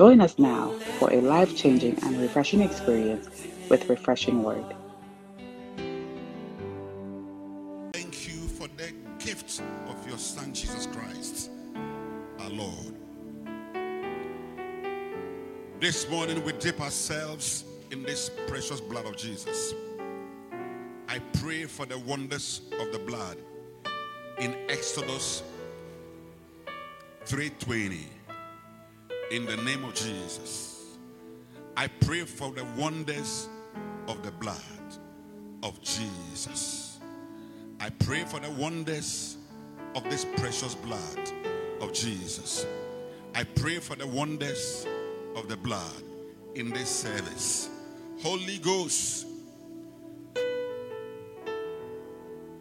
Join us now for a life changing and refreshing experience with Refreshing Word. Thank you for the gift of your Son Jesus Christ, our Lord. This morning we dip ourselves in this precious blood of Jesus. I pray for the wonders of the blood in Exodus 3:20 in the name of Jesus. I pray for the wonders of the blood of Jesus. I pray for the wonders of this precious blood of Jesus. I pray for the wonders of the blood in this service. Holy Ghost,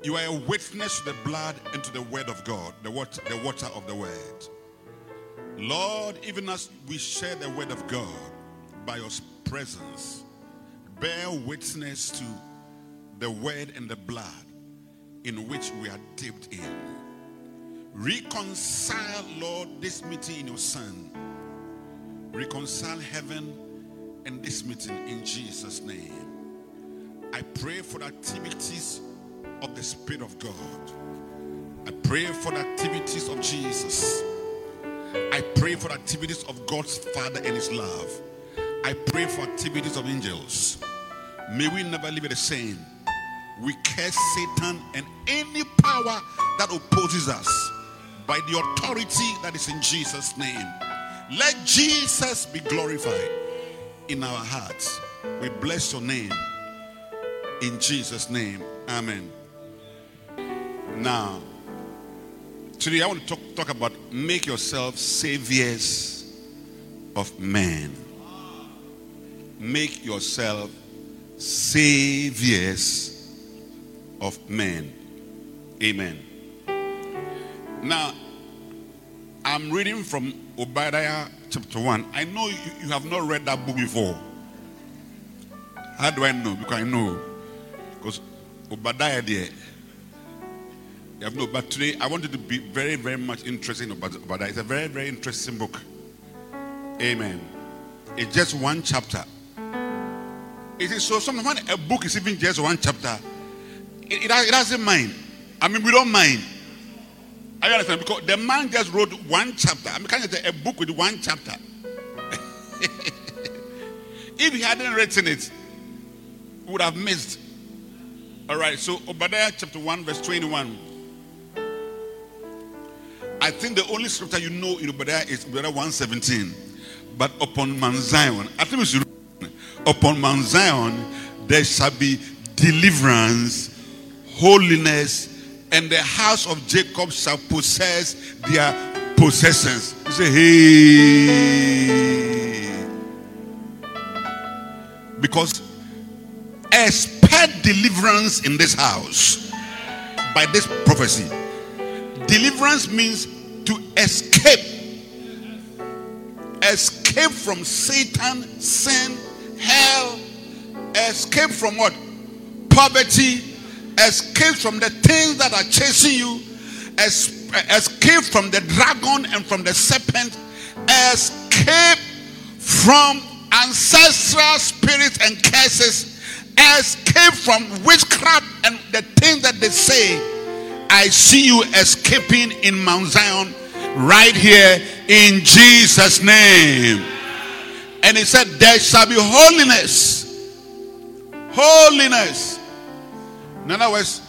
you are a witness to the blood and to the word of God, the water, the water of the word. Lord, even as we share the word of God by your presence, bear witness to the word and the blood in which we are dipped in. Reconcile, Lord, this meeting in your Son. Reconcile heaven and this meeting in Jesus' name. I pray for the activities of the Spirit of God. I pray for the activities of Jesus. I pray for activities of God's Father and His love. I pray for activities of angels. May we never leave it the same. We curse Satan and any power that opposes us by the authority that is in Jesus' name. Let Jesus be glorified in our hearts. We bless your name in Jesus' name. Amen. Now, today I want to talk, talk about make yourself saviors of men. Make yourself saviors of men. Amen. Now, I'm reading from Obadiah chapter 1. I know you, you have not read that book before. How do I know? Because I know. Because Obadiah there. No, but today I want you to be very, very much interested in Obadiah. It's a very, very interesting book. Amen. It's just one chapter. It is so sometimes when a book is even just one chapter, it, it, it doesn't mind. I mean, we don't mind. I understand because the man just wrote one chapter. I mean, can you say a book with one chapter? if he hadn't written it, would have missed. All right, so Obadiah chapter 1, verse 21. I think the only scripture you know in Obadiah is Obadiah 117. But upon Mount Zion, I think we upon Mount Zion there shall be deliverance, holiness, and the house of Jacob shall possess their possessions. You say, hey. Because expect deliverance in this house by this prophecy. Deliverance means to escape. Escape from Satan, sin, hell. Escape from what? Poverty, escape from the things that are chasing you, es- escape from the dragon and from the serpent, escape from ancestral spirits and curses, escape from witchcraft and the things that they say. I see you escaping in Mount Zion right here in Jesus' name. And he said, There shall be holiness. Holiness. In other words,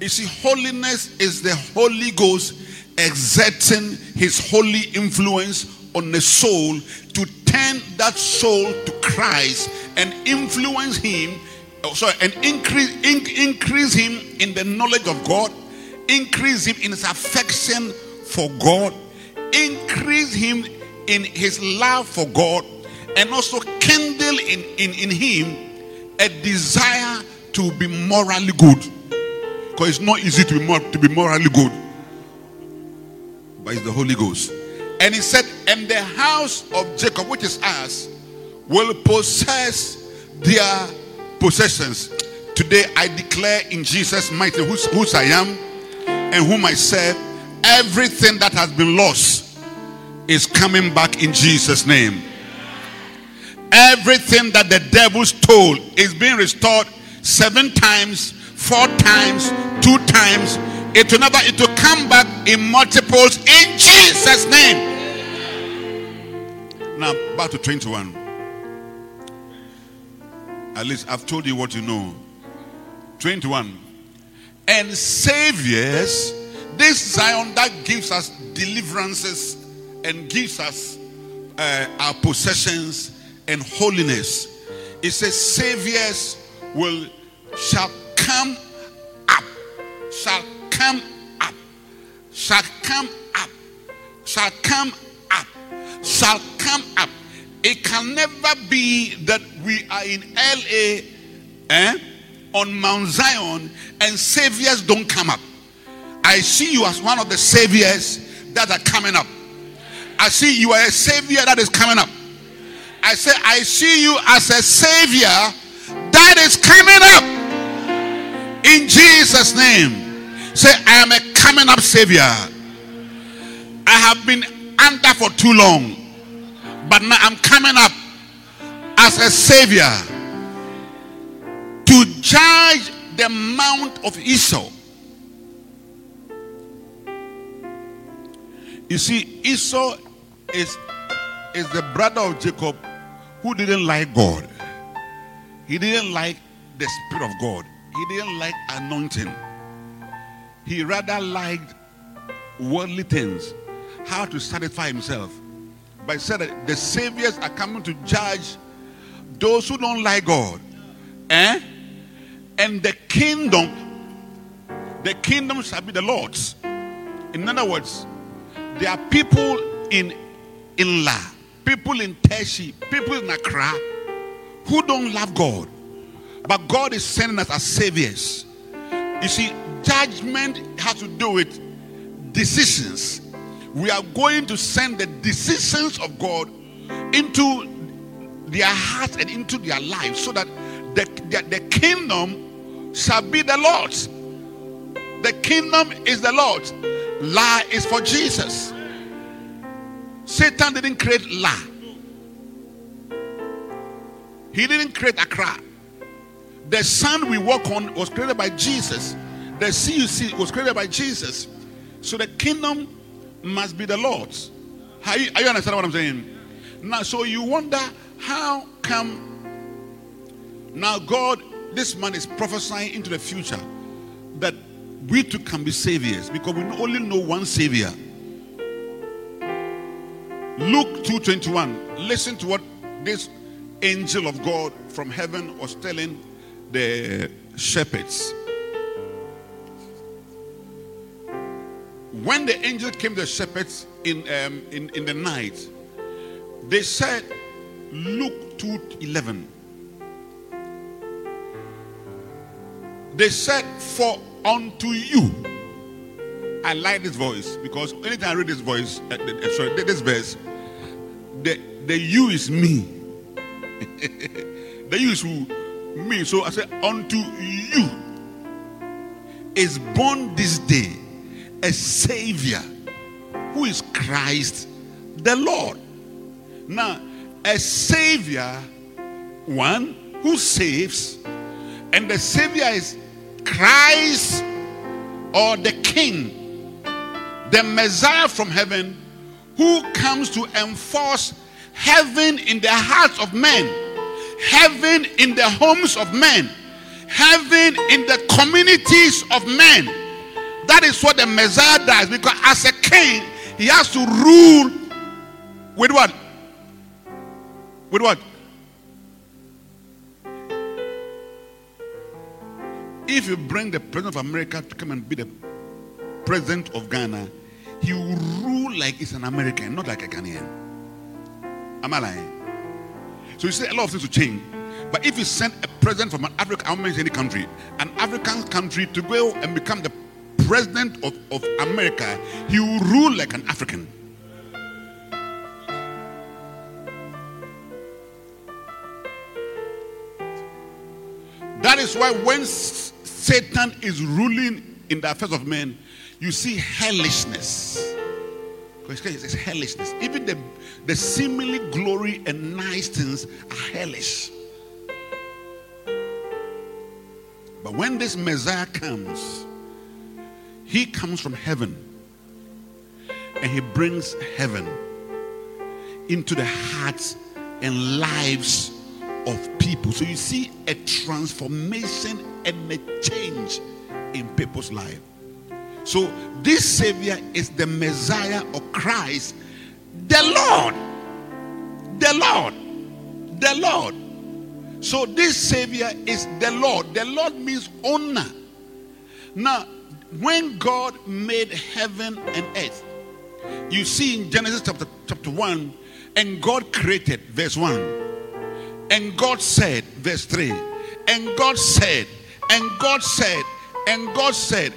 you see, holiness is the Holy Ghost exerting his holy influence on the soul to turn that soul to Christ and influence him, oh, sorry, and increase, in, increase him in the knowledge of God, increase him in his affection for God, increase him in his love for God, and also kindle in, in, in him a desire to be morally good. Because it's not easy to be, to be morally good. But it's the Holy Ghost. And he said, And the house of Jacob, which is us, will possess their possessions. Today I declare in Jesus' mighty whose, whose I am and whom I serve, everything that has been lost is coming back in Jesus' name. Everything that the devil stole is being restored seven times, four times, two times. It will never, it will come back in multiples in Jesus' name. Now, back to 21. At least I've told you what you know. 21. And saviors, this Zion that gives us deliverances and gives us uh, our possessions and holiness. It says, Saviors will shall come up, shall come up, shall come up, shall come up, shall come up. It can never be that we are in LA eh, on Mount Zion and saviors don't come up. I see you as one of the saviors that are coming up. I see you are a savior that is coming up. I say, I see you as a savior that is coming up in Jesus' name. Say, I am a coming up savior. I have been under for too long, but now I'm coming up as a savior to judge the mount of Esau. You see, Esau is, is the brother of Jacob who didn't like God. He didn't like the Spirit of God. He didn't like anointing. He rather liked worldly things, how to satisfy himself. But he said that the saviors are coming to judge those who don't like God. Eh? And the kingdom, the kingdom shall be the Lord's. In other words, there are people in Inla people in Teshie, people in Accra who don't love God. But God is sending us as saviors. You see, judgment has to do with decisions. We are going to send the decisions of God into their hearts and into their lives so that the, the, the kingdom shall be the Lord's. The kingdom is the Lord's. Lie is for Jesus. Satan didn't create lie. He didn't create a Accra. The sun we walk on was created by Jesus. The sea you see was created by Jesus. So the kingdom must be the Lord's. Are you, are you understand what I'm saying? Now, so you wonder how come now God, this man is prophesying into the future that we too can be saviors because we only know one savior. Luke 2:21. Listen to what this angel of God from heaven was telling the shepherds. When the angel came to the shepherds in, um, in, in the night, they said, Luke 2:11. They said, For unto you I like this voice because anytime I read this voice, uh, uh, sorry, this verse, the, the you is me. the you is who? Me. So I said, unto you is born this day a savior who is Christ the Lord. Now, a savior, one who saves, and the savior is Christ or the King the Messiah from heaven who comes to enforce heaven in the hearts of men, heaven in the homes of men, heaven in the communities of men. That is what the Messiah does because as a king, he has to rule with what? With what? If you bring the president of America to come and be the president of Ghana, he will rule like he's an American, not like a Ghanaian. Am I lying? So you say a lot of things will change. But if you send a president from an African, I any country, an African country to go and become the president of, of America, he will rule like an African. That is why when Satan is ruling in the affairs of men, you see hellishness. It's hellishness. Even the, the seemingly glory and nice things are hellish. But when this Messiah comes, he comes from heaven and he brings heaven into the hearts and lives of people. So you see a transformation and a change in people's life. So this Savior is the Messiah or Christ, the Lord. The Lord. The Lord. So this Savior is the Lord. The Lord means owner. Now, when God made heaven and earth, you see in Genesis chapter, chapter 1, and God created, verse 1. And God said, verse 3, and God said, and God said, and God said,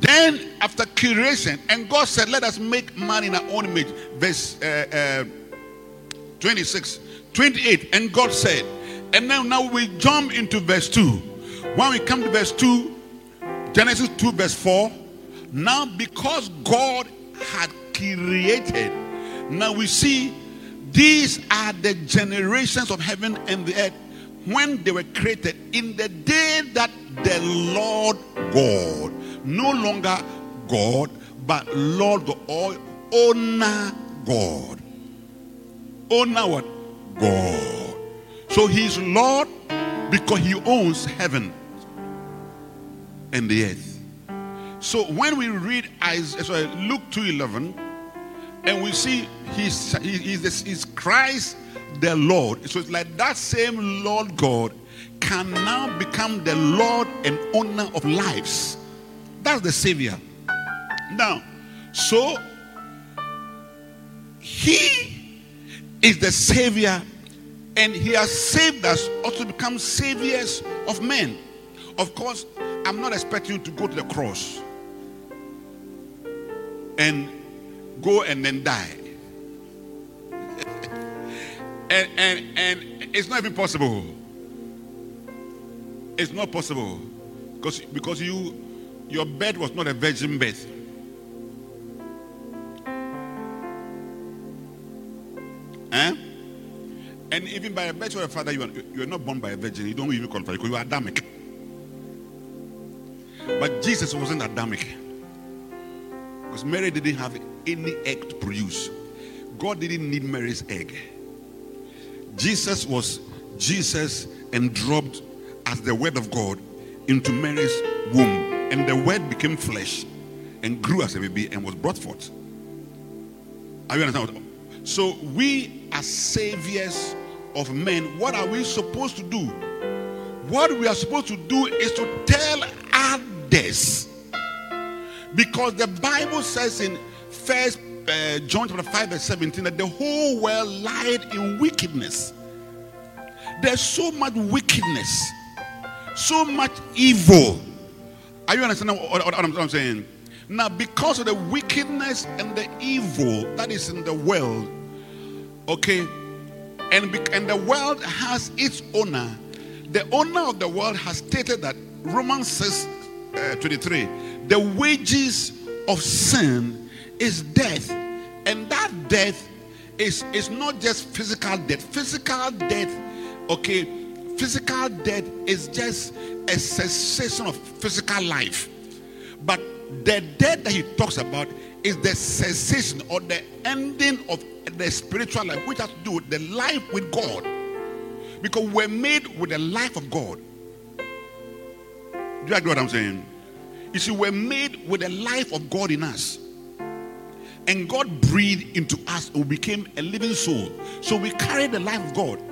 then after creation, and God said, Let us make man in our own image. Verse uh, uh, 26, 28, and God said, and now, now we jump into verse 2. When we come to verse 2, Genesis 2, verse 4, now because God had created, now we see these are the generations of heaven and the earth when they were created in the day that the Lord God, no longer God, but Lord God, or owner God. Owner what? God. So he's Lord because he owns heaven and the earth. So when we read Isaiah, sorry, Luke 2:11, and we see he's, he's, he's Christ the Lord. So it's like that same Lord God can now become the Lord and owner of lives. That's the Savior. Now, so he is the Savior, and he has saved us also become saviors of men. Of course, I'm not expecting you to go to the cross and go and then die. And, and, and it's not even possible. It's not possible. Because, because you your bed was not a virgin bed. Eh? And even by a birth of a father, you are, you are not born by a virgin. You don't even qualify because you are Adamic. But Jesus wasn't Adamic. Because Mary didn't have any egg to produce. God didn't need Mary's egg. Jesus was Jesus and dropped as the word of God into Mary's womb. And the word became flesh and grew as a baby and was brought forth. Are you understand? So we are saviors of men. What are we supposed to do? What we are supposed to do is to tell others because the Bible says in First uh, John chapter 5, verse 17, that the whole world lied in wickedness. There's so much wickedness, so much evil. Are you understanding what, what, what I'm saying? Now, because of the wickedness and the evil that is in the world, okay, and, and the world has its owner, the owner of the world has stated that Romans 6 uh, 23 the wages of sin is death. And that death is, is not just physical death. Physical death, okay, physical death is just a cessation of physical life. But the death that he talks about is the cessation or the ending of the spiritual life, which has to do with the life with God. Because we're made with the life of God. Do you agree what I'm saying? You see, we're made with the life of God in us. And God breathed into us and we became a living soul. So we carry the life of God.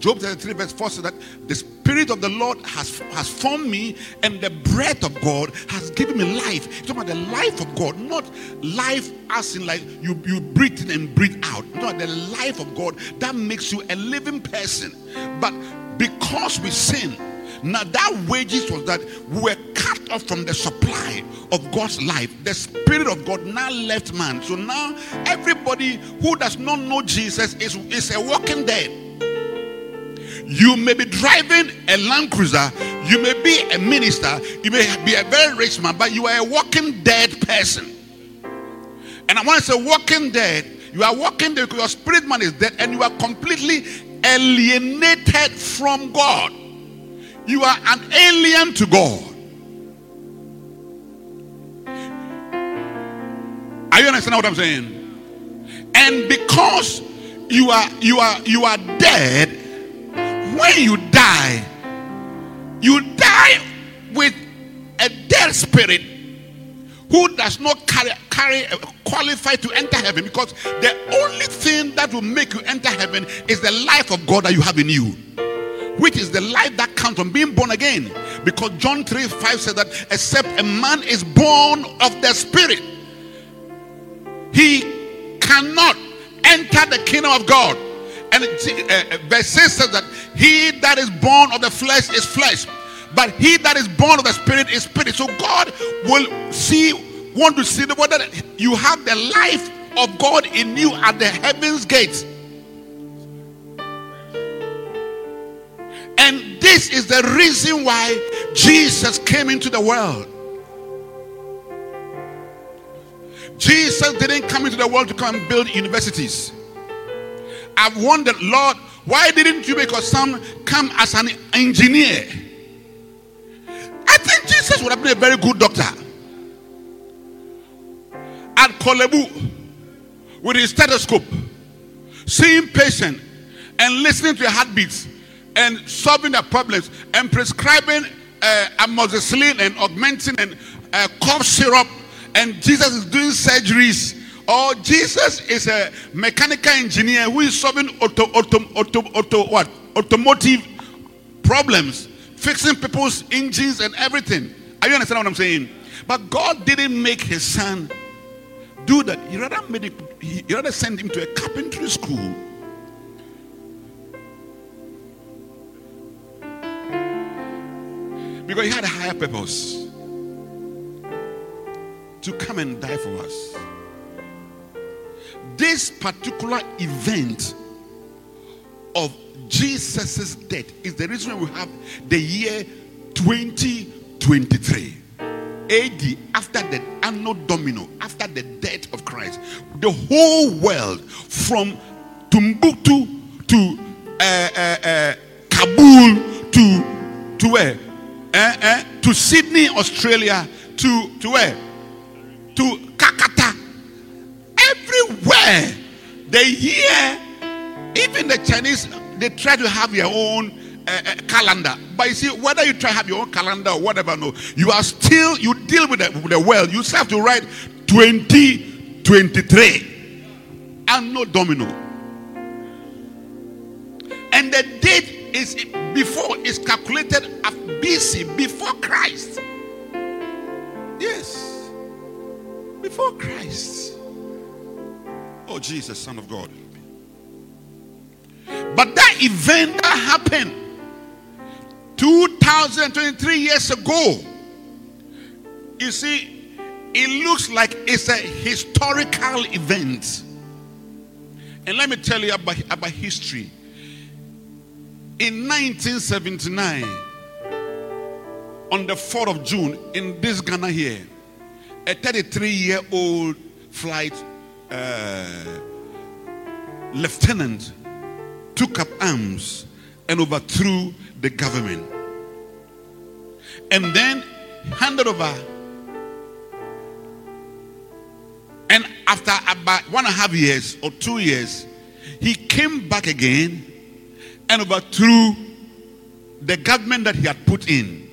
Job 33, verse 4 says that the Spirit of the Lord has, has formed me, and the breath of God has given me life. It's talking about the life of God, not life as in like you, you breathe in and breathe out. Not the life of God that makes you a living person. But because we sin, now that wages was that we were cut off from the supply of God's life. The Spirit of God now left man. So now everybody who does not know Jesus is, is a walking dead. You may be driving a Land Cruiser, you may be a minister, you may be a very rich man, but you are a walking dead person. And I want to say, walking dead, you are walking dead because your spirit man is dead and you are completely alienated from God. You are an alien to God. Are you understand what I'm saying? And because you are you are you are dead, when you die, you die with a dead spirit who does not carry, carry uh, qualify to enter heaven because the only thing that will make you enter heaven is the life of God that you have in you which is the life that comes from being born again. Because John 3 5 said that except a man is born of the Spirit, he cannot enter the kingdom of God. And uh, verse 6 says that he that is born of the flesh is flesh, but he that is born of the spirit is spirit. So God will see, want to see the that you have the life of God in you at the heavens gates. And this is the reason why Jesus came into the world. Jesus didn't come into the world to come and build universities. I've wondered, Lord, why didn't you make us son come as an engineer? I think Jesus would have been a very good doctor. At Korle Bu, with his stethoscope, seeing patient and listening to your heartbeats and solving their problems and prescribing uh, amoxicillin and augmentin and uh, cough syrup and Jesus is doing surgeries or Jesus is a mechanical engineer who is solving auto, auto, auto, auto, what? automotive problems, fixing people's engines and everything. Are you understand what I'm saying? But God didn't make his son do that. He rather made it, he rather sent him to a carpentry school. Because he had a higher purpose to come and die for us. This particular event of Jesus' death is the reason we have the year 2023. AD, after the anno domino, after the death of Christ, the whole world from Timbuktu to uh, uh, uh, Kabul to to where? Uh, uh, to Sydney, Australia, to to where? To Kakata. Everywhere they hear, even the Chinese, they try to have their own uh, uh, calendar. But you see, whether you try to have your own calendar or whatever, no, you are still, you deal with the, with the world. You still have to write 2023 and no domino. And the date is before, is calculated at BC, before Christ. Yes, before Christ. Oh, Jesus, Son of God. But that event that happened 2023 years ago, you see, it looks like it's a historical event. And let me tell you about, about history. In 1979, on the 4th of June, in this Ghana here, a 33 year old flight uh, lieutenant took up arms and overthrew the government. And then handed over. And after about one and a half years or two years, he came back again and overthrew the government that he had put in.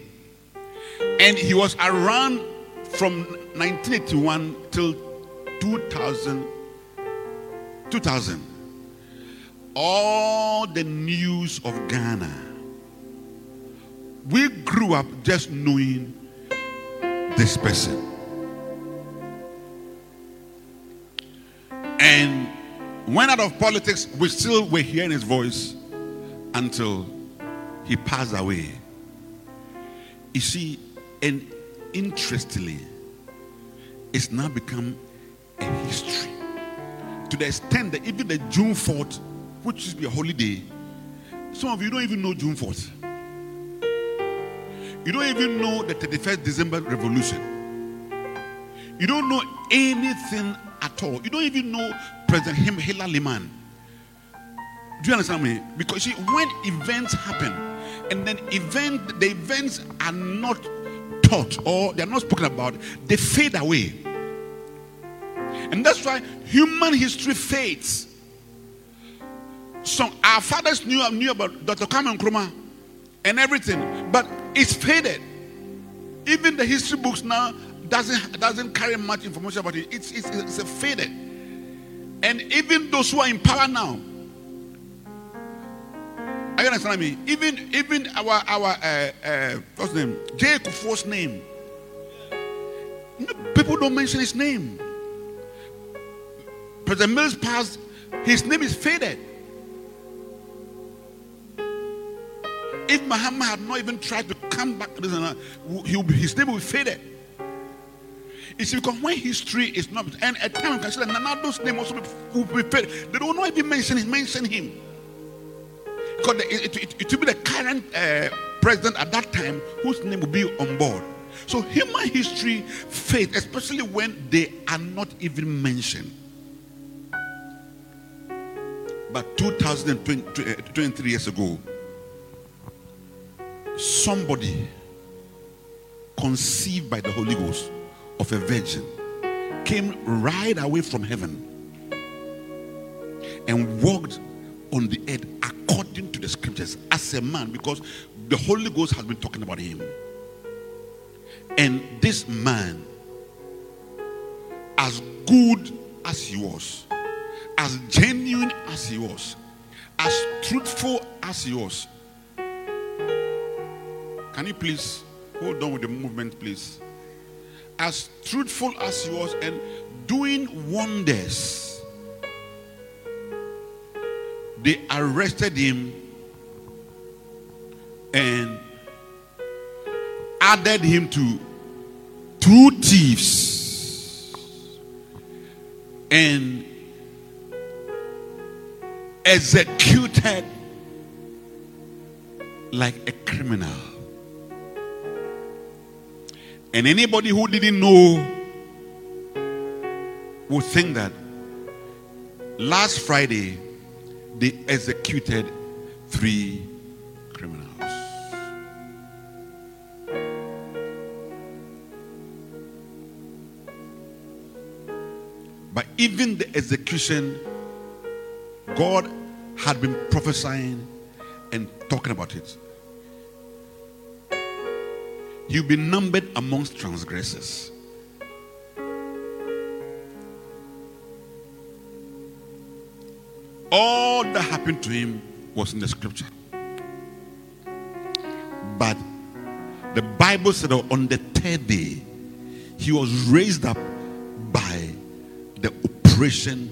And he was around from 1981 till 2000. 2000. All the news of Ghana. We grew up just knowing this person. And went out of politics, we still were hearing his voice until he passed away. You see, and interestingly, it's now become a history to the extent that even the June 4th, which should be a holiday, some of you don't even know June 4th. You don't even know the 31st December revolution. You don't know anything at all. You don't even know President Hilla Limann. Do you understand me? Because see, when events happen, and then event the events are not taught or they are not spoken about, they fade away. And that's why human history fades. So our fathers knew, knew about Dr. Kwame Nkrumah and everything, but it's faded. Even the history books now doesn't doesn't carry much information about it. It's it's, it's faded. And even those who are in power now, are you understand me? Even even our our uh, uh, what's name? Jay Kufuor's name. people don't mention his name. President Mills passed. His name is faded. If Mahama had not even tried to come back, to his name will be faded. It's because when history is not, and at times Nana Addo's name also will be faded. They don't even mention. Mention him. Because it, it, it, will be the current uh, president at that time whose name will be on board. So human history faith, especially when they are not even mentioned. But 2023 years ago, somebody conceived by the Holy Ghost of a virgin came right away from heaven and walked on the earth according to the scriptures as a man because the Holy Ghost has been talking about him. And this man, as good as he was, as genuine as he was, as truthful as he was. Can you please hold on with the movement, please? As truthful as he was and doing wonders, they arrested him and added him to two thieves and executed like a criminal. And anybody who didn't know would think that last Friday they executed three criminals. But even the execution, God had been prophesying and talking about it. He'll be numbered amongst transgressors. All that happened to him was in the scripture. But the Bible said on the third day, he was raised up by the operation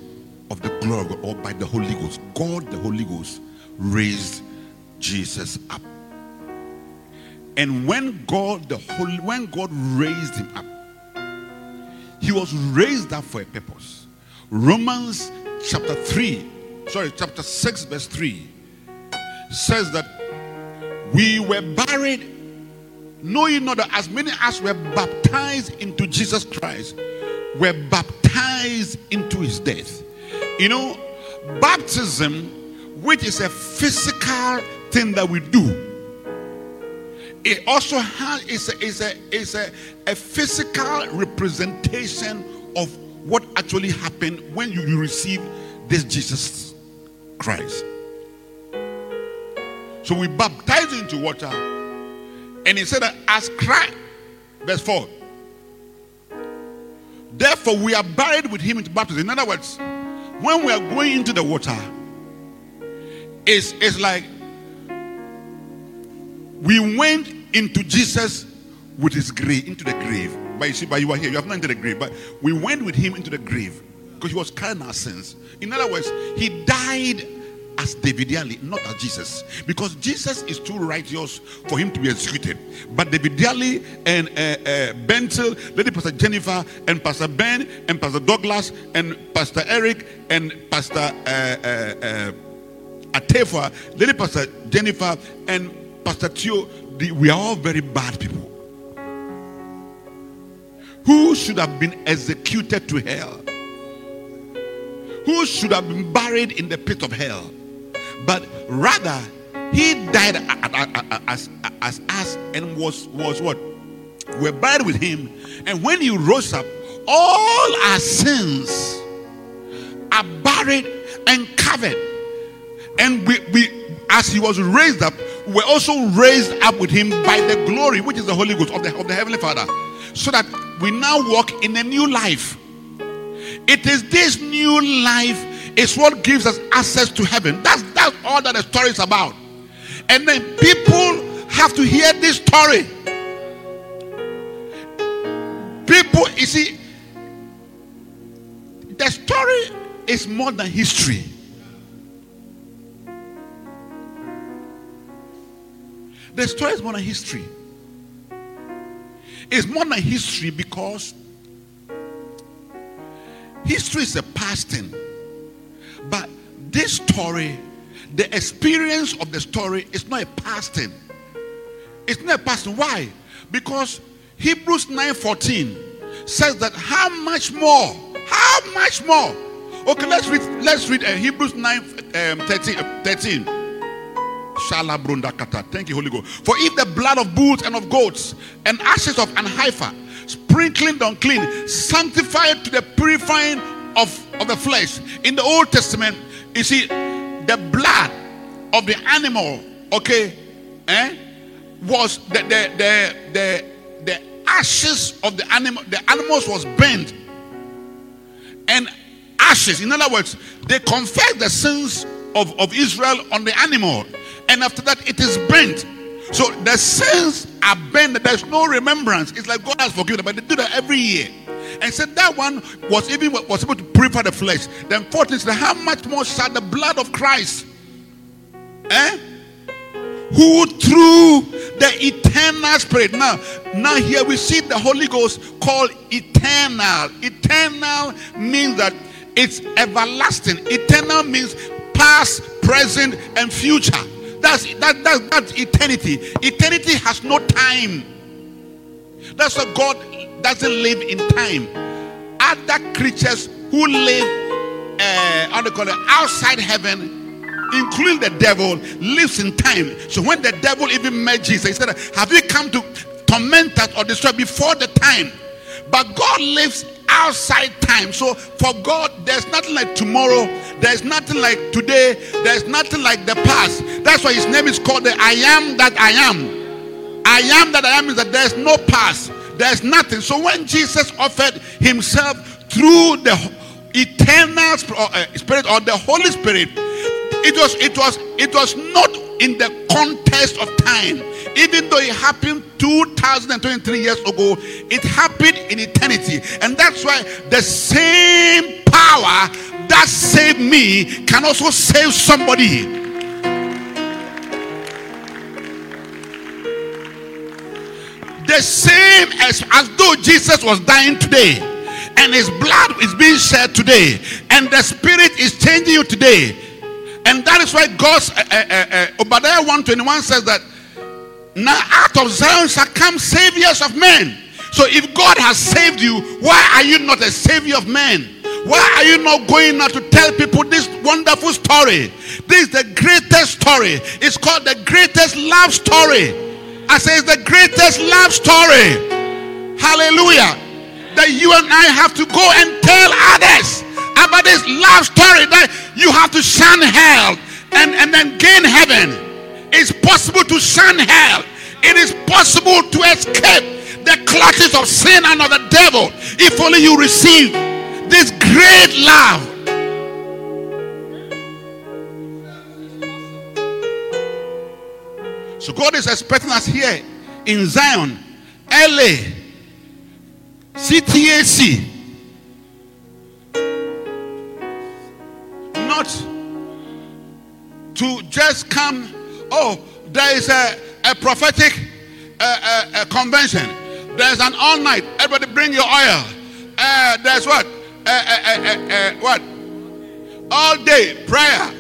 of the glory or by the Holy Ghost. God, the Holy Ghost, raised Jesus up. And when God, the Holy, when God raised him up, he was raised up for a purpose. Romans chapter 3, sorry, chapter 6, verse 3 says that we were buried, knowing not that as many as were baptized into Jesus Christ were baptized into his death. You know, baptism, which is a physical thing that we do, it also has is a, is a, is a, a physical representation of what actually happened when you, you receive this Jesus Christ. So we baptize into water, and he said that as Christ, verse 4. Therefore, we are buried with him into baptism. In other words, when we are going into the water, it's, it's like we went into Jesus with his grave, into the grave. But you see, but you are here, you have not entered the grave, but we went with him into the grave because he was carrying our sins. In other words, he died as David Yalleh, not as Jesus. Because Jesus is too righteous for him to be executed. But David Yalleh and uh, uh, Lady Pastor Jennifer, and Pastor Ben, and Pastor Douglas, and Pastor Eric, and Pastor uh, uh, uh, Atefa, Lady Pastor Jennifer, and Pastor Tio, the, we are all very bad people who should have been executed to hell, who should have been buried in the pit of hell, but rather he died as as us and was was what? We're buried with him, and when he rose up, all our sins are buried and covered, and we we as he was raised up, we're also raised up with him by the glory, which is the Holy Ghost of the, of the Heavenly Father, so that we now walk in a new life. It is this new life is what gives us access to heaven. That's that's all that the story is about. And then people have to hear this story. People, you see, the story is more than history. The story is more than history. It's more than history because history is a past thing. But this story, the experience of the story is not a past thing. It's not a past thing. Why? Because Hebrews 9:14 says that how much more? How much more? Okay, let's read let's read uh, Hebrews 9 um, 13, uh, 13. Thank you, Holy Ghost. For if the blood of bulls and of goats and ashes of an heifer, sprinkling the unclean, sanctified to the purifying of, of the flesh. In the Old Testament, you see, the blood of the animal, okay, eh, was the the the the, the ashes of the animal, the animals was burnt. And ashes, in other words, they confess the sins of, of Israel on the animal and after that it is burnt. So the sins are burnt. There's no remembrance. It's like God has forgiven them, but they do that every year. And said that one was even was able to purify the flesh. Then 14 said, How much more shall the blood of Christ, eh? Who through the eternal spirit. Now, now here we see the Holy Ghost called eternal. Eternal means that it's everlasting. Eternal means past, present, and future. That's that, that that's eternity. Eternity has no time. That's why God doesn't live in time. Other creatures who live uh, how call it outside heaven, including the devil, lives in time. So when the devil even met Jesus, he said, Have you come to torment us or destroy before the time? But God lives outside time. So for God, there's nothing like tomorrow, there's nothing like today, there's nothing like the past. That's why his name is called the I am that I am. I am that I am is that there's no past, there's nothing. So when Jesus offered himself through the eternal uh, spirit or the Holy Spirit, it was it was it was not in the context of time even though it happened 2023 years ago, it happened in eternity. And that's why the same power that saved me can also save somebody. The same as, as though Jesus was dying today and his blood is being shed today and the spirit is changing you today. And that is why God's uh, uh, uh, Obadiah 121 says that now out of Zion shall come saviors of men. So if God has saved you, why are you not a savior of men? Why are you not going out to tell people this wonderful story? This is the greatest story. It's called the greatest love story. I say it's the greatest love story. Hallelujah. That you and I have to go and tell others this love story that you have to shun hell and, and then gain heaven. It's possible to shun hell. It is possible to escape the clutches of sin and of the devil if only you receive this great love. So God is expecting us here in Zion, LA, CTAC. To just come. Oh, there is a, a prophetic uh, uh, convention. There's an all night. Everybody bring your oil. Uh, there's what? what? All day prayer.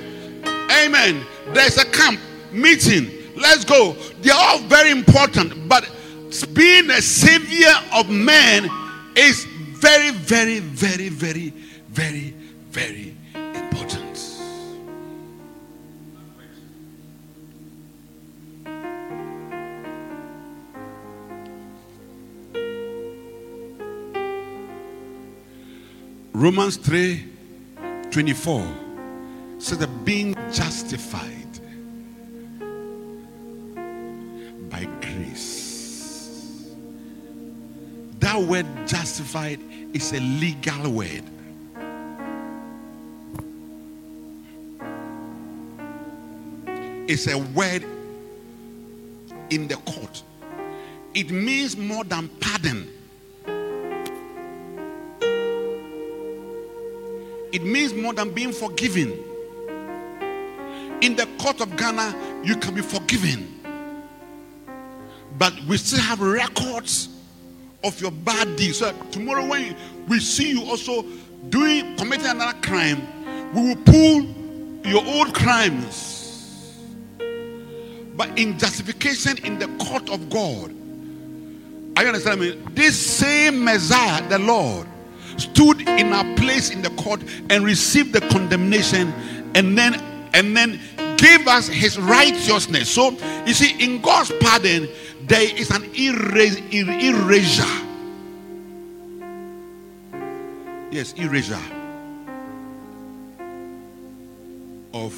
Amen. There's a camp meeting. Let's go. They're all very important, but being a savior of man is very, very, very, very, very, very Romans 3 24 says that being justified by grace. That word justified is a legal word. It's a word in the court. It means more than pardon. It means more than being forgiven. In the court of Ghana, you can be forgiven. But we still have records of your bad deeds. So tomorrow, when we see you also doing committing another crime, we will pull your old crimes. But in justification in the court of God, I understand me. This same Messiah, the Lord, stood in our place in the court and received the condemnation and then and then gave us his righteousness. So you see in god's pardon there is an erase, er, erasure. Yes erasure of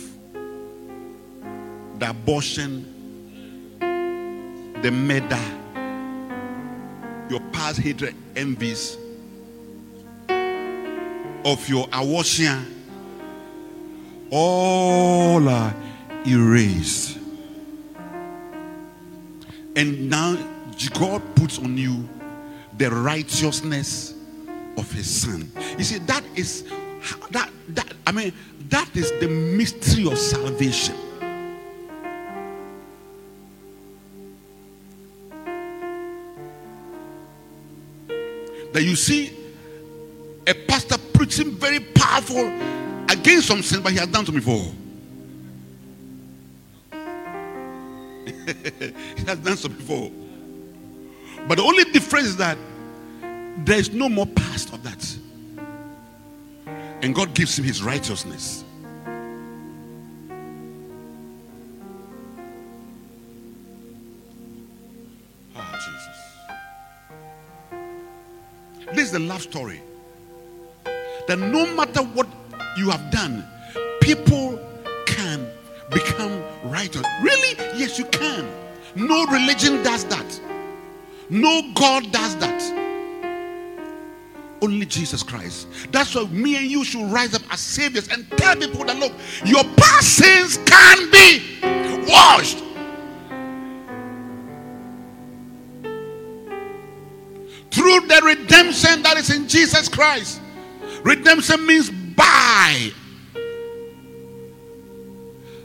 the abortion the murder your past hatred envies of your awashia all are erased. And now God puts on you the righteousness of his son. You see, that is that that I mean that is the mystery of salvation. That you see a pastor preaching very powerful against some sin, but he has done me before. he has done so before. But the only difference is that there is no more past of that. And God gives him his righteousness. Oh, Jesus. This is the love story that no matter what you have done, people can become righteous. Really? Yes, you can. No religion does that. No God does that. Only Jesus Christ. That's why me and you should rise up as saviors and tell people that look, your past sins can be washed. Through the redemption that is in Jesus Christ. Redemption means buy.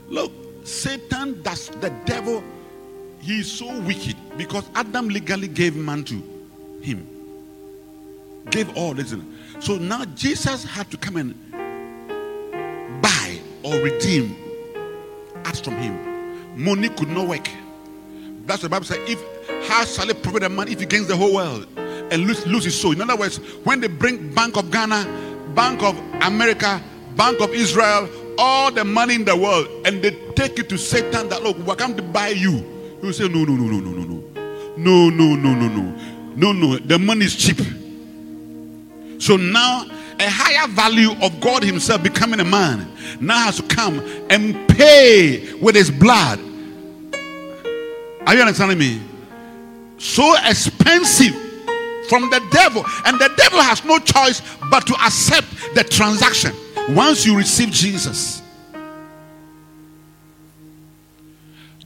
Look, Satan, that's the devil. He is so wicked because Adam legally gave man to him. Gave all this. So now Jesus had to come and buy or redeem us from him. Money could not work. That's what the Bible says. If how shall it profit a man if he gains the whole world and lose, lose his soul? In other words, when they bring Bank of Ghana Bank of America, Bank of Israel, all the money in the world, and they take it to Satan that look, we're come to buy you. You say, No, no, no, no, no, no, no. No, no, no, no, no. No, no. The money is cheap. So now a higher value of God Himself becoming a man now has to come and pay with His blood. Are you understanding me? So expensive from the devil. And the devil has no choice but to accept the transaction once you receive Jesus.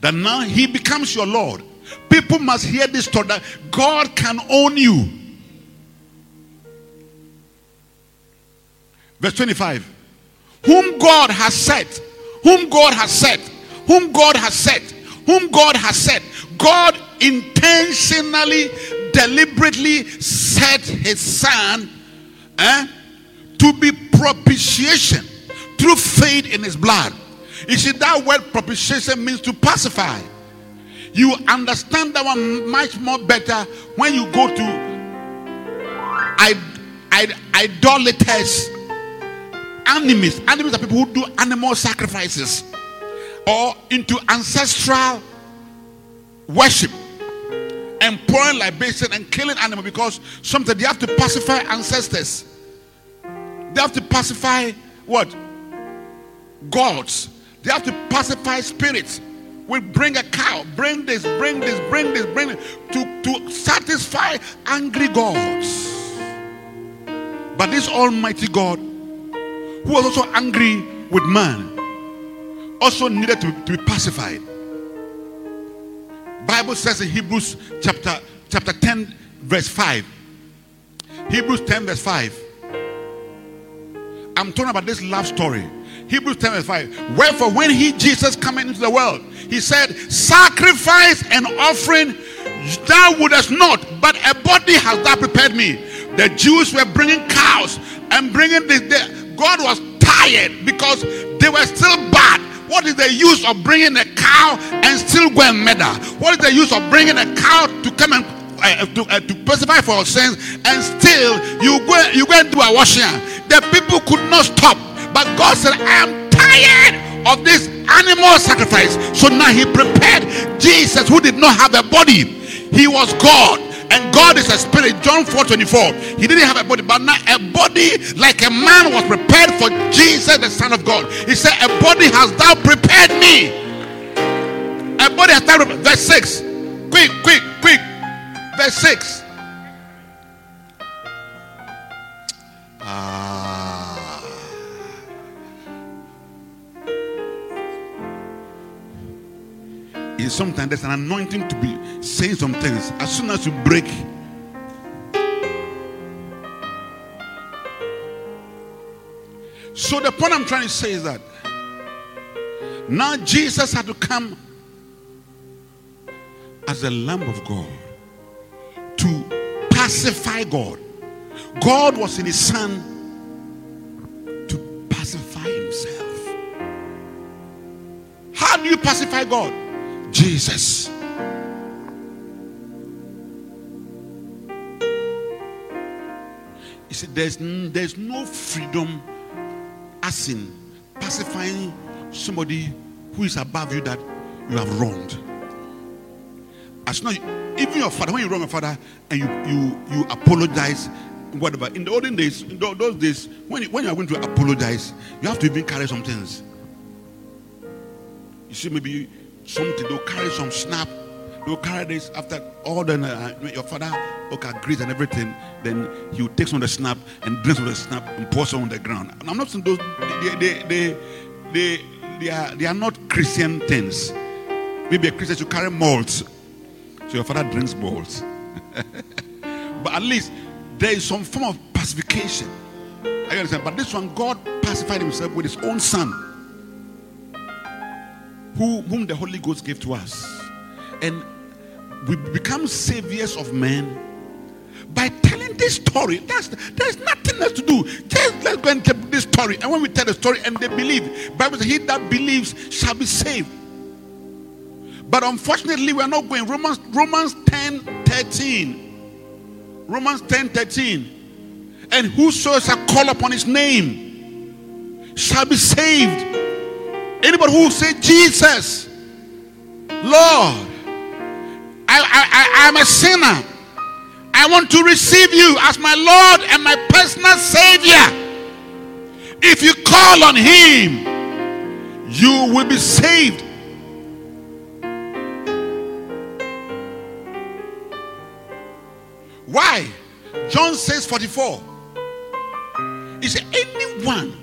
Then now he becomes your Lord. People must hear this story that God can own you. Verse 25. Whom God has set, whom God has set, whom God has set, whom God has set. God intentionally, deliberately set his son eh, to be propitiation through faith in his blood. You see, that word propitiation means to pacify. You understand that one much more better when you go to idolaters, animists. Animists are people who do animal sacrifices or into ancestral worship and pouring libation and killing animal because sometimes they have to pacify ancestors. They have to pacify what? Gods. They have to pacify spirits. We bring a cow, bring this, bring this, bring this, bring it to, to satisfy angry gods. But this Almighty God, who was also angry with man, also needed to, to be pacified. Bible says in Hebrews chapter chapter 10 verse 5. Hebrews 10 verse 5. I'm talking about this love story. Hebrews 10 verse 5. Wherefore, when he Jesus coming into the world, he said, Sacrifice and offering thou wouldest not, but a body has thou prepared me. The Jews were bringing cows and bringing this. God was tired because they were still bad. What is the use of bringing a cow and still go and murder? What is the use of bringing a cow to come and uh, to, uh, to pacify for our sins and still you go you go and do a washing? The people could not stop, but God said, "I am tired of this animal sacrifice." So now He prepared Jesus, who did not have a body. He was God and God is a spirit. John 4 24. He didn't have a body, but now a body like a man was prepared for Jesus, the Son of God. He said, A body has thou prepared me. A body has thou prepared. Verse 6. Quick, quick, quick. Verse 6. Ah. Sometimes there's an anointing to be saying some things. As soon as you break, so the point I'm trying to say is that now Jesus had to come as the Lamb of God to pacify God. God was in His Son to pacify Himself. How do you pacify God? Jesus. You see, there's, there's no freedom as in pacifying somebody who is above you that you have wronged. As not even your father, when you wrong your father and you you you apologize, whatever. In the olden days, in those days, when you, when you are going to apologize, you have to even carry some things. You see, maybe something, they'll carry some schnapps. They'll carry this after all the uh, your father okay agrees and everything. Then he will take some of the schnapps and drink some of the schnapps and pour some on the ground. And I'm not saying those they they they they, they are they are not Christian things. Maybe a Christian should carry malts. So your father drinks malts. but at least there is some form of pacification. I understand. But this one, God pacified himself with his own son who, whom the Holy Ghost gave to us. And we become saviors of men by telling this story. That's there's nothing else to do. Just let's go and tell this story. And when we tell the story and they believe, Bible says, He that believes shall be saved. But unfortunately, we are not going. Romans, Romans 10 13. Romans 10 13. And whoso shall call upon his name shall be saved. Anybody who say Jesus, Lord, I, I, I am a sinner. I want to receive you as my Lord and my personal Savior. If you call on Him, you will be saved. Why? John says 44. He said, anyone.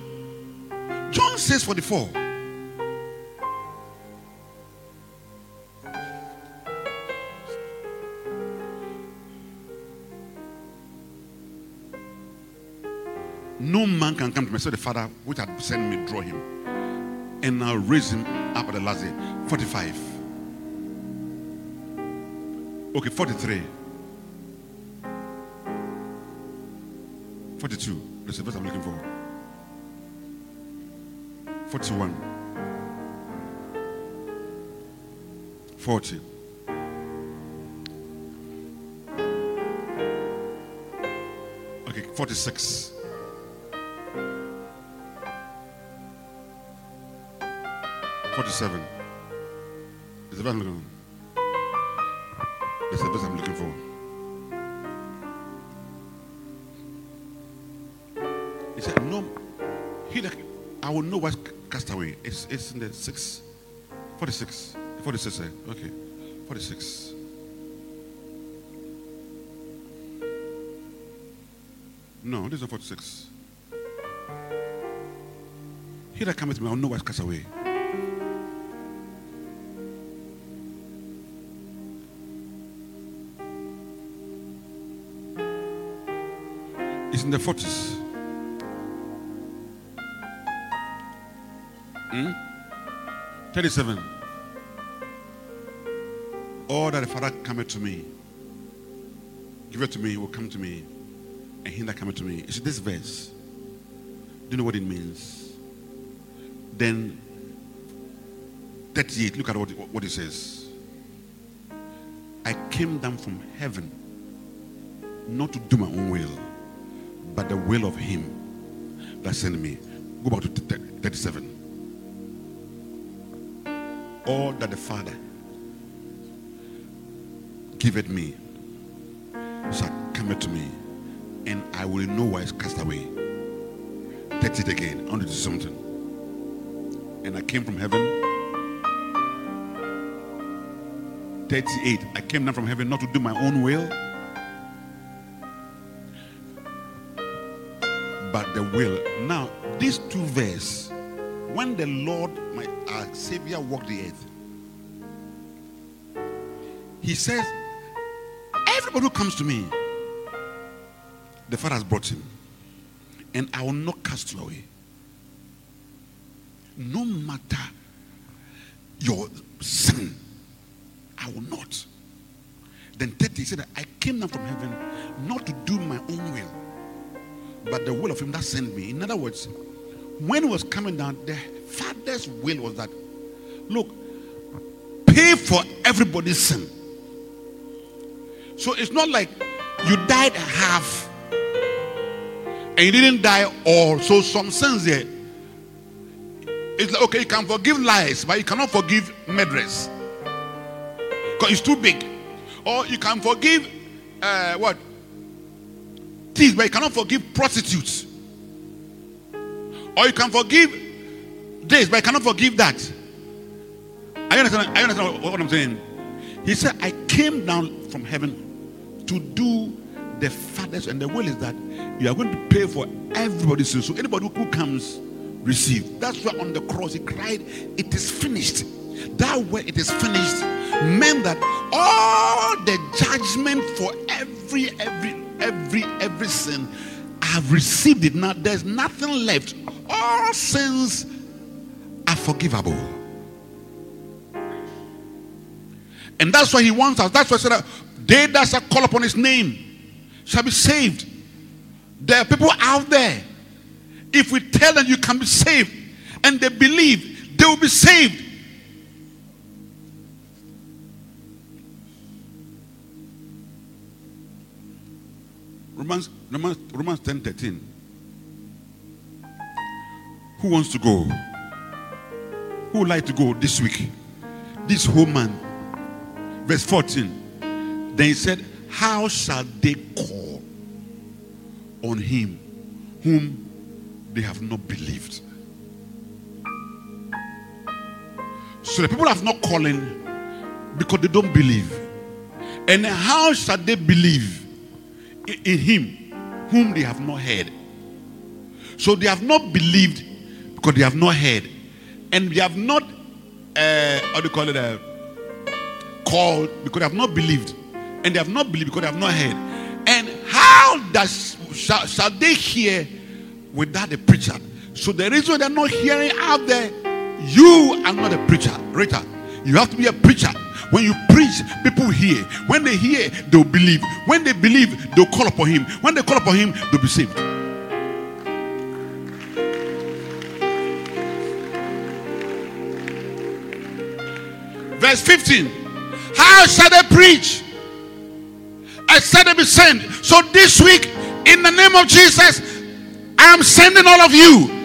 John says 44. No man can come to me, so the Father which had sent me draw him. and I'll raise him up at the last day. 45. Okay, 43. 42. That's the verse I'm looking for. 41. 40. Okay, 46. 47. Is the verse I'm looking for? That's the I'm looking for. He said, No, he that I will know what cast away. It's, it's in the 6, 46. 46, eh? okay. 46. No, this is 46. He that cometh to me, I will know what cast away. In the 40s. Hmm? 37. All that the Father cometh to me, give it to me, will come to me, and he that cometh to me. It's this verse. Do you know what it means? Then 38, look at what, what it says. I came down from heaven not to do my own will, but the will of him that sent me. Go back to 37. All that the Father giveth me shall come to me, and I will know why it's cast away. Take it again. I want to do something. And I came from heaven. 38. I came down from heaven not to do my own will, but the will. Now, these two verses, when the Lord, my our Savior, walked the earth, He says, Everybody who comes to me, the Father has brought him, and I will not cast you away. No matter your sin, I will not. Then 30 said I came down from heaven not to do my own will, but the will of him that sent me. In other words, when he was coming down, the father's will was that look, pay for everybody's sin. So it's not like you died half and you didn't die all. So some sins there. It's like okay, you can forgive lies, but you cannot forgive murderers. Because it's too big. Or you can forgive uh, what? But you cannot forgive prostitutes. Or you can forgive this, but you cannot forgive that. I understand, I understand what I'm saying. He said, I came down from heaven to do the Father's, and the will is that you are going to pay for everybody's sin. So anybody who comes, receive. That's why on the cross he cried, It is finished. That way it is finished meant that all the judgment for every, every, every, every sin, I have received it. Now there's nothing left. All sins are forgivable. And that's why he wants us. That's why he said that they that shall call upon his name shall be saved. There are people out there. If we tell them you can be saved and they believe, they will be saved. Romans, Romans, Romans 10 13. Who wants to go? Who would like to go this week? This whole man. Verse 14. Then he said, How shall they call on him whom they have not believed? So the people have not calling because they don't believe. And how shall they believe in, him whom they have not heard? So they have not believed because they have not heard. And they have not, uh, how do you call it, uh, called because they have not believed. And they have not believed because they have not heard. And how does shall, shall they hear without a preacher? So the reason they're not hearing out there You are not a preacher, Rita. You have to be a preacher. When you preach, people hear. When they hear, they'll believe. When they believe, they'll call upon him. When they call upon him, they'll be saved. Verse 15. How shall they preach? Except they be sent. So this week, in the name of Jesus, I am sending all of you.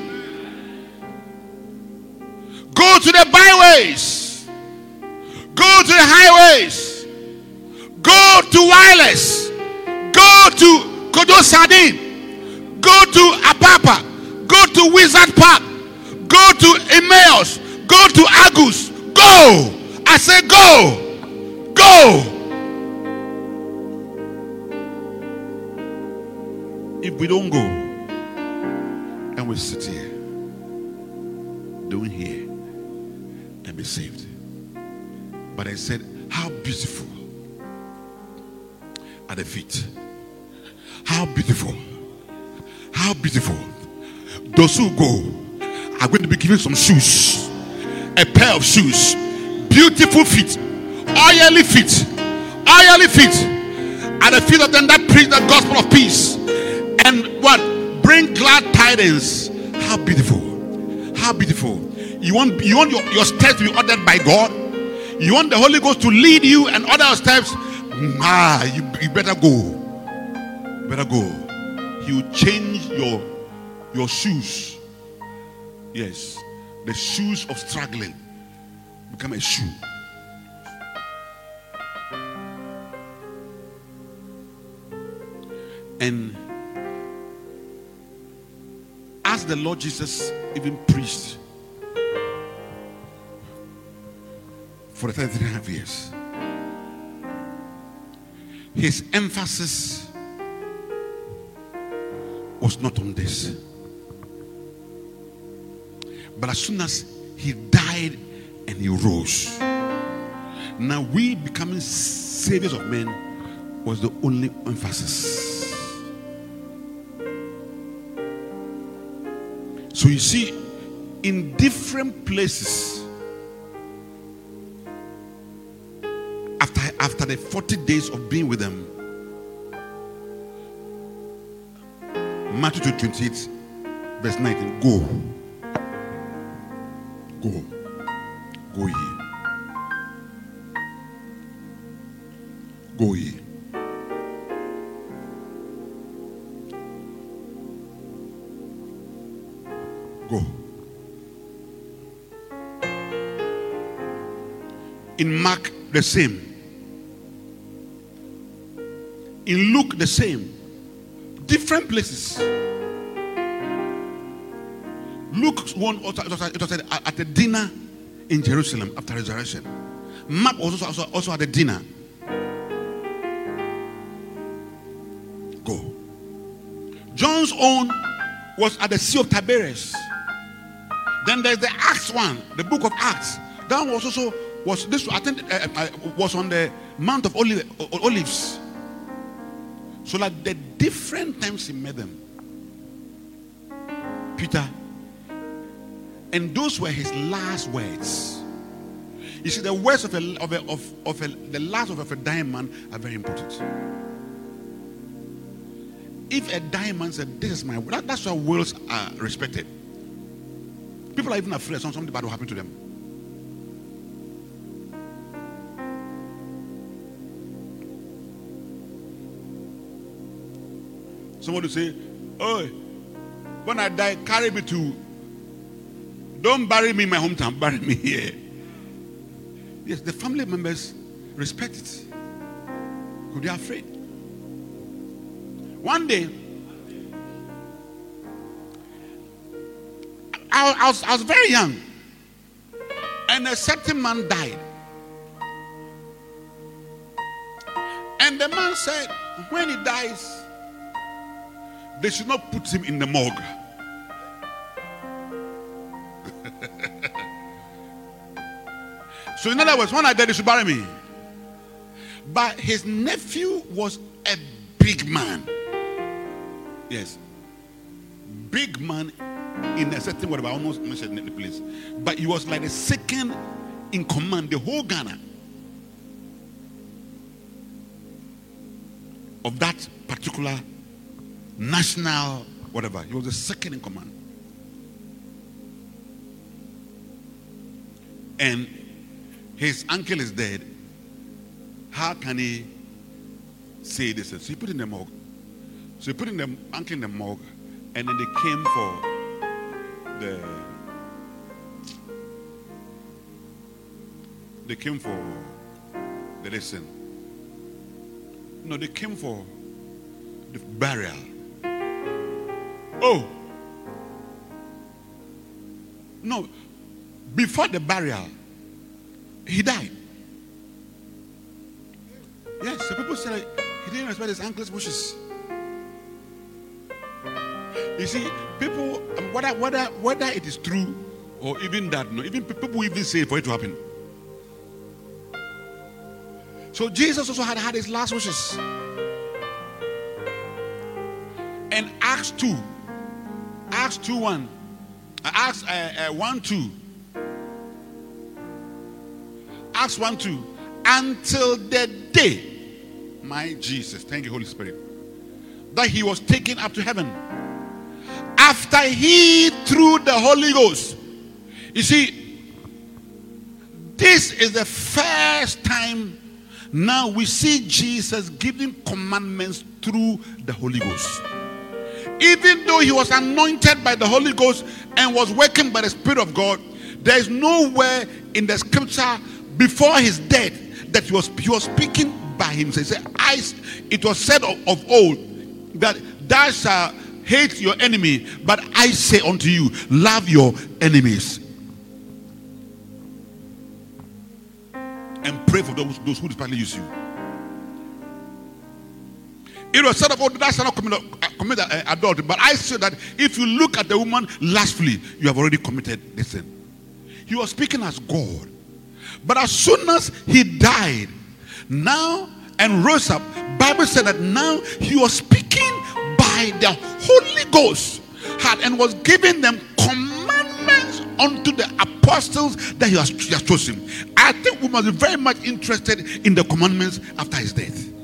Apapa. Go to Wizard Park. Go to Emmaus. Go to Agus. Go. I say go. Go. If we don't go and we sit here, doing here and be saved. But I said, How beautiful are the feet. How beautiful. How beautiful. Those who go are going to be given some shoes. A pair of shoes. Beautiful feet. Oily feet. Oily feet. and the feet of them that preach the gospel of peace. And what? Bring glad tidings. How beautiful. How beautiful. You want you want your, your steps to be ordered by God? You want the Holy Ghost to lead you and order steps? Ah, you, you better go. You better go. He will change your your shoes. Yes. The shoes of struggling become a shoe. And as the Lord Jesus even preached for 33 and a half years, his emphasis not on this. But as soon as he died and he rose, now we becoming saviors of men was the only emphasis. So you see, in different places, after after the 40 days of being with them, Matthew 28, verse 19, go. Go. Go ye. Go ye. Go. In Mark, the same. In Luke, the same. Different places. Luke one it was, at, a dinner in Jerusalem after resurrection. Mark also, also, also at a dinner. Go. John's own was at the Sea of Tiberias. Then there's the Acts one, the book of Acts. That was also was this I think uh, uh, was on the Mount of Oli- Olives. So like the different times he met them, Peter, and those were his last words. You see, the words of a, of a, of, of a, the last of a dying man are very important. If a dying man said, "This is my," that, that's why wills are respected. People are even afraid something bad will happen to them. Somebody say, Oh, when I die, carry me to. Don't bury me in my hometown, bury me here. Yes, the family members respect it. Because they are afraid. One day, I, I, was, I was very young, and a certain man died. And the man said, when he dies, they should not put him in the morgue. so, in other words, when I die, they should bury me. But his nephew was a big man. Yes. Big man in a certain whatever. I almost mentioned the place, but he was like the second in command, the whole Ghana of that particular national whatever. He was the second in command. And his uncle is dead. How can he say this? So he put in the morgue. So he put in the uncle in the morgue, and then they came for the they came for the lesson. No, they came for the burial. Oh. No. Before the burial, he died. Yes, the people said he didn't respect his uncle's wishes. You see, people, um, whether, whether, whether it is true or even that, no, even people even say for it to happen. So Jesus also had had his last wishes. And Acts 2, Acts 2 1, uh, Acts uh, uh, 1 2, Acts 1 2, until the day, my Jesus, thank you, Holy Spirit, that he was taken up to heaven. After he, through the Holy Ghost, you see, this is the first time now we see Jesus giving commandments through the Holy Ghost. Even though he was anointed by the Holy Ghost and was working by the Spirit of God, there is nowhere in the scripture before his death that he was he was speaking by himself. Said, I, it was said of, of old that thou shalt hate your enemy, but I say unto you, love your enemies. And pray for those, those who despitefully use you. It was said of old, shalt not commit, uh, commit uh, adultery. But I say that if you look at the woman lustfully, you have already committed this sin. He was speaking as God. But as soon as he died, now and rose up, Bible said that now he was speaking by the Holy Ghost had and was giving them commandments unto the apostles that he has, he has chosen. I think we must be very much interested in the commandments after his death.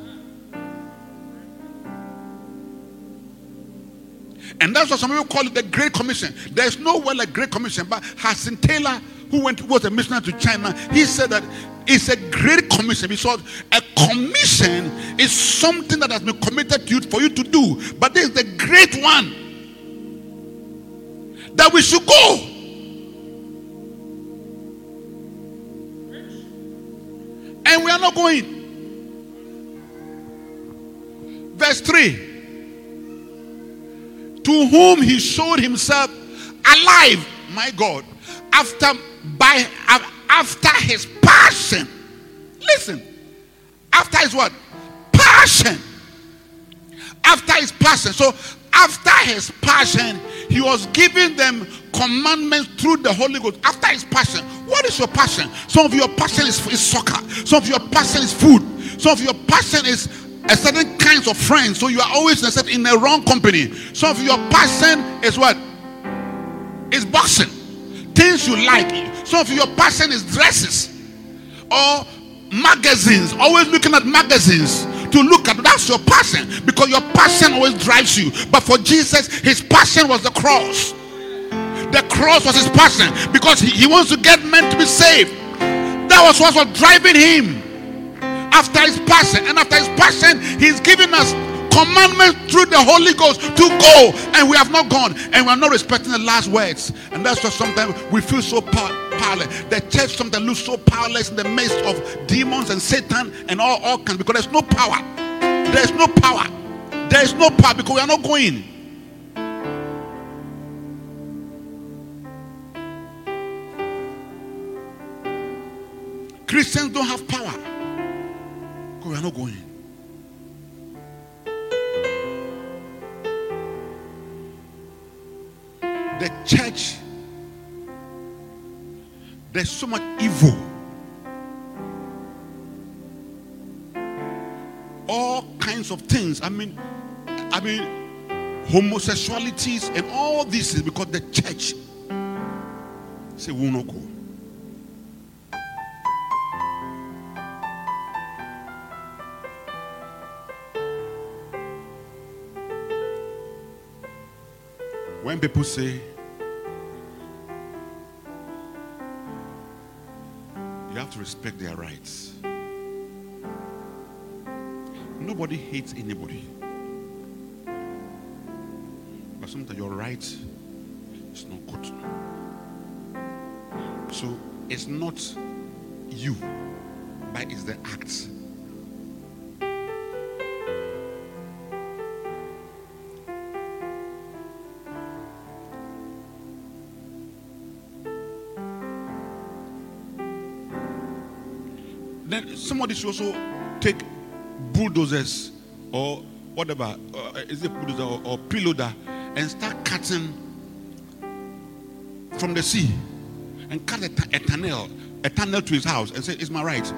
And that's what some people call it the Great Commission. There's no word like Great Commission, but Hudson Taylor, who went was a missionary to China, he said that it's a great commission because a commission is something that has been committed to you for you to do. But this is the great one that we should go. And we are not going. Verse 3 to whom he showed himself alive, my God, after by after his passion. Listen, after his what? Passion. After his passion. So after his passion, he was giving them commandments through the Holy Ghost. After his passion, what is your passion? Some of your passion is, is soccer. Some of your passion is food. Some of your passion is a certain kinds of friends. So you are always in the wrong company. Some of your passion is what? Is boxing. Things you like. Some of your passion is dresses or magazines. Always looking at magazines to look at. That's your passion because your passion always drives you. But for Jesus, his passion was the cross. The cross was his passion because he, he wants to get men to be saved. That was what was driving him after his passion. And after his passion, he's giving us commandments through the Holy Ghost to go, and we have not gone, and we are not respecting the last words. And that's why sometimes we feel so powerless. The church sometimes looks so powerless in the midst of demons and Satan and all, all kinds because there's no power. There's no power. There is no power because we are not going. Christians don't have power. We are not going. The church, there's so much evil. All kinds of things. I mean, I mean, homosexualities, and all this is because the church say will not go. When people say you have to respect their rights. Nobody hates anybody. But sometimes your right is not good. So it's not you, but it's the acts. Somebody should also take bulldozers or whatever, uh, is it bulldozer or, or preloader, and start cutting from the sea and cut a, tunnel, a tunnel to his house and say, It's my right.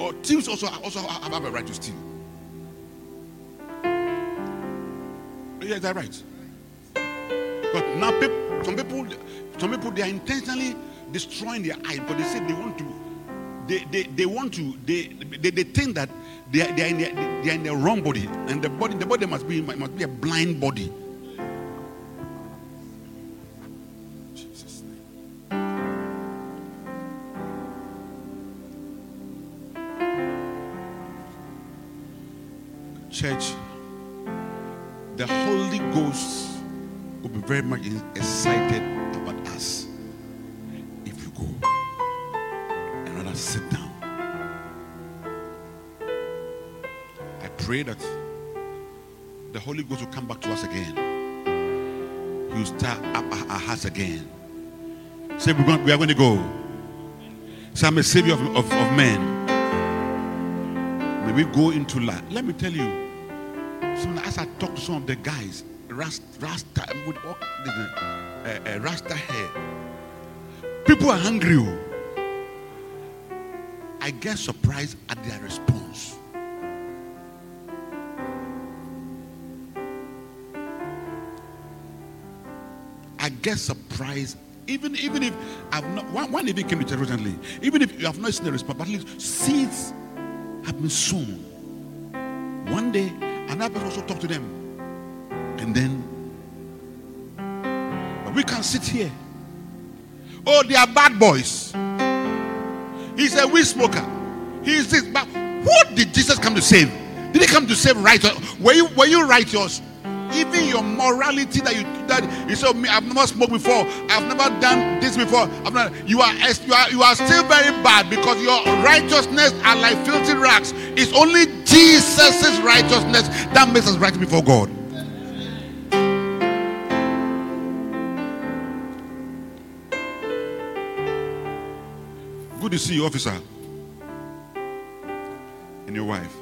Or thieves also, also have a right to steal. Yeah, is that right? But now peop- some people, some people, they are intentionally destroying their eye because they say they want to, they, they, they want to, they, they, they think that they are, they, are in their, they are in the wrong body, and the body, the body must be must be a blind body. I pray that the Holy Ghost will come back to us again. He will stir up our hearts again. Say we're going, we are going to go. Say I'm a savior of, of, of men. May we go into life. Let me tell you, as I talk to some of the guys, Rasta, Rasta with all the uh, uh, Rasta hair, people are hungry. oh. I get surprised at their response. Get surprised. Even even if I've not one, one even came to church recently. Even if you have not seen the response, but at least seeds have been sown. One day, another person also talk to them. And then but we can sit here. Oh, they are bad boys. He's a weed smoker. He is this. But what did Jesus come to save? Did he come to save righteous? Were you were you righteous? Even your morality that you that you said, me, I've never smoked before, I've never done this before. I've not, you are you are you are still very bad because your righteousness are like filthy rags. It's only Jesus' righteousness that makes us right before God. Good to see you, officer. And your wife.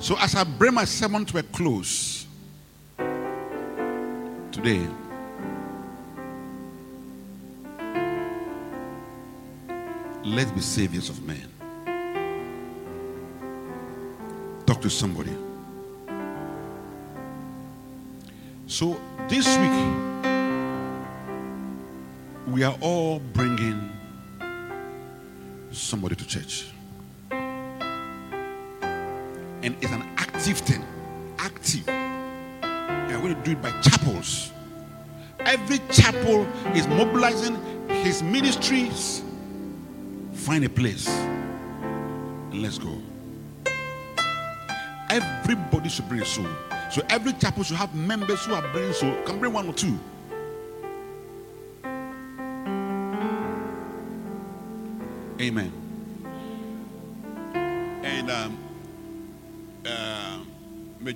So, as I bring my sermon to a close today, let's be saviors of men. Talk to somebody. So, this week, we are all bringing somebody to church. And it's an active thing. Active. And we're going to do it by chapels. Every chapel is mobilizing his ministries. Find a place and let's go. Everybody should bring a soul. So every chapel should have members who are bringing soul. Can bring one or two.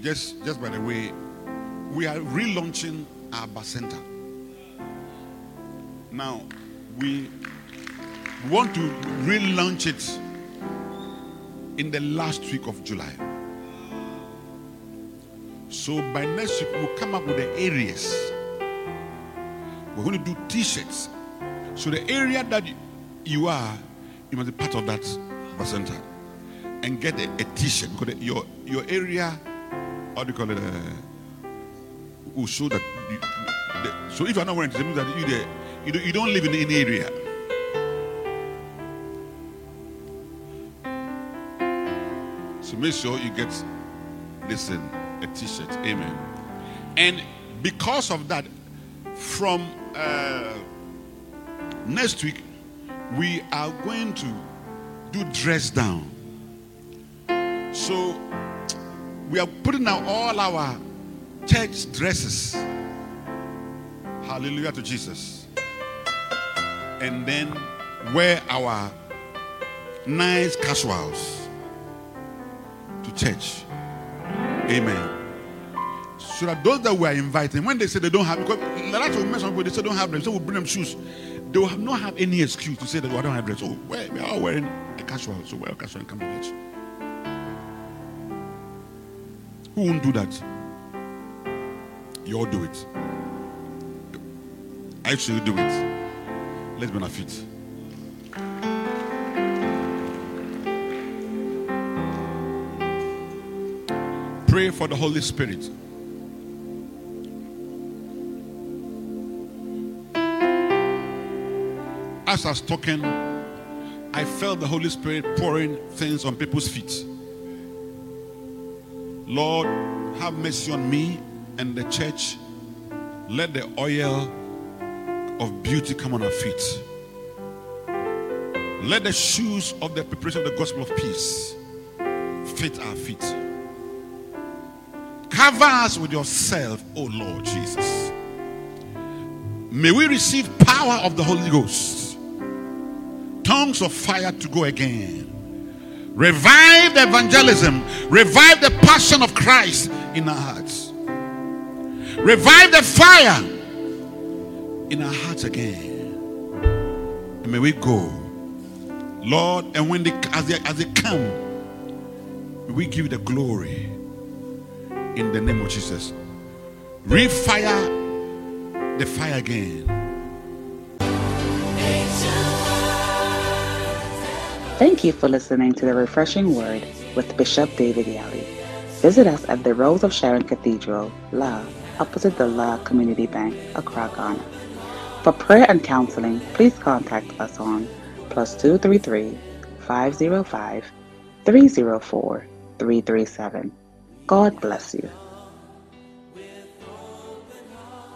Just just by the way, we are relaunching our bacenta. Now we want to relaunch it in the last week of July. So by next week we'll come up with the areas. We're going to do t-shirts. So the area that you are, you must be part of that bacenta and get a a t-shirt because your your area, what do you call it, uh, will show that. You, the, so if you're not wearing it, it means that you there, you, don't- you don't live in any area. So make sure you get listen a t-shirt. Amen. And because of that, from uh, next week, we are going to do dress down. So we are putting out all our church dresses. Hallelujah to Jesus. And then wear our nice casuals to church. Amen. So that those that we are inviting, when they say they don't have, because a lot of men, some people they say don't have dress, so we bring them shoes. They will not have any excuse to say that I don't have dress. Oh, well, we are all wearing a casual, so wear a casual and come to church. Who won't do that? You all do it. I should do it. Let's benefit. Pray for the Holy Spirit. As I was talking, I felt the Holy Spirit pouring things on people's feet. Lord, have mercy on me and the church. Let the oil of beauty come on our feet. Let the shoes of the preparation of the gospel of peace fit our feet. Cover us with yourself, O Lord Jesus. May we receive power of the Holy Ghost, tongues of fire to go again. Revive the evangelism, revive the passion of Christ in our hearts. Revive the fire in our hearts again. And may we go, Lord. And when they as they as they come, we give the glory in the name of Jesus. Refire the fire again. Thank you for listening to the Refreshing Word with Bishop David Yalleh. Visit us at the Rose of Sharon Cathedral, La, opposite the La Community Bank, Accra, Ghana. For prayer and counseling, please contact us on plus 233 505 304 337. God bless you.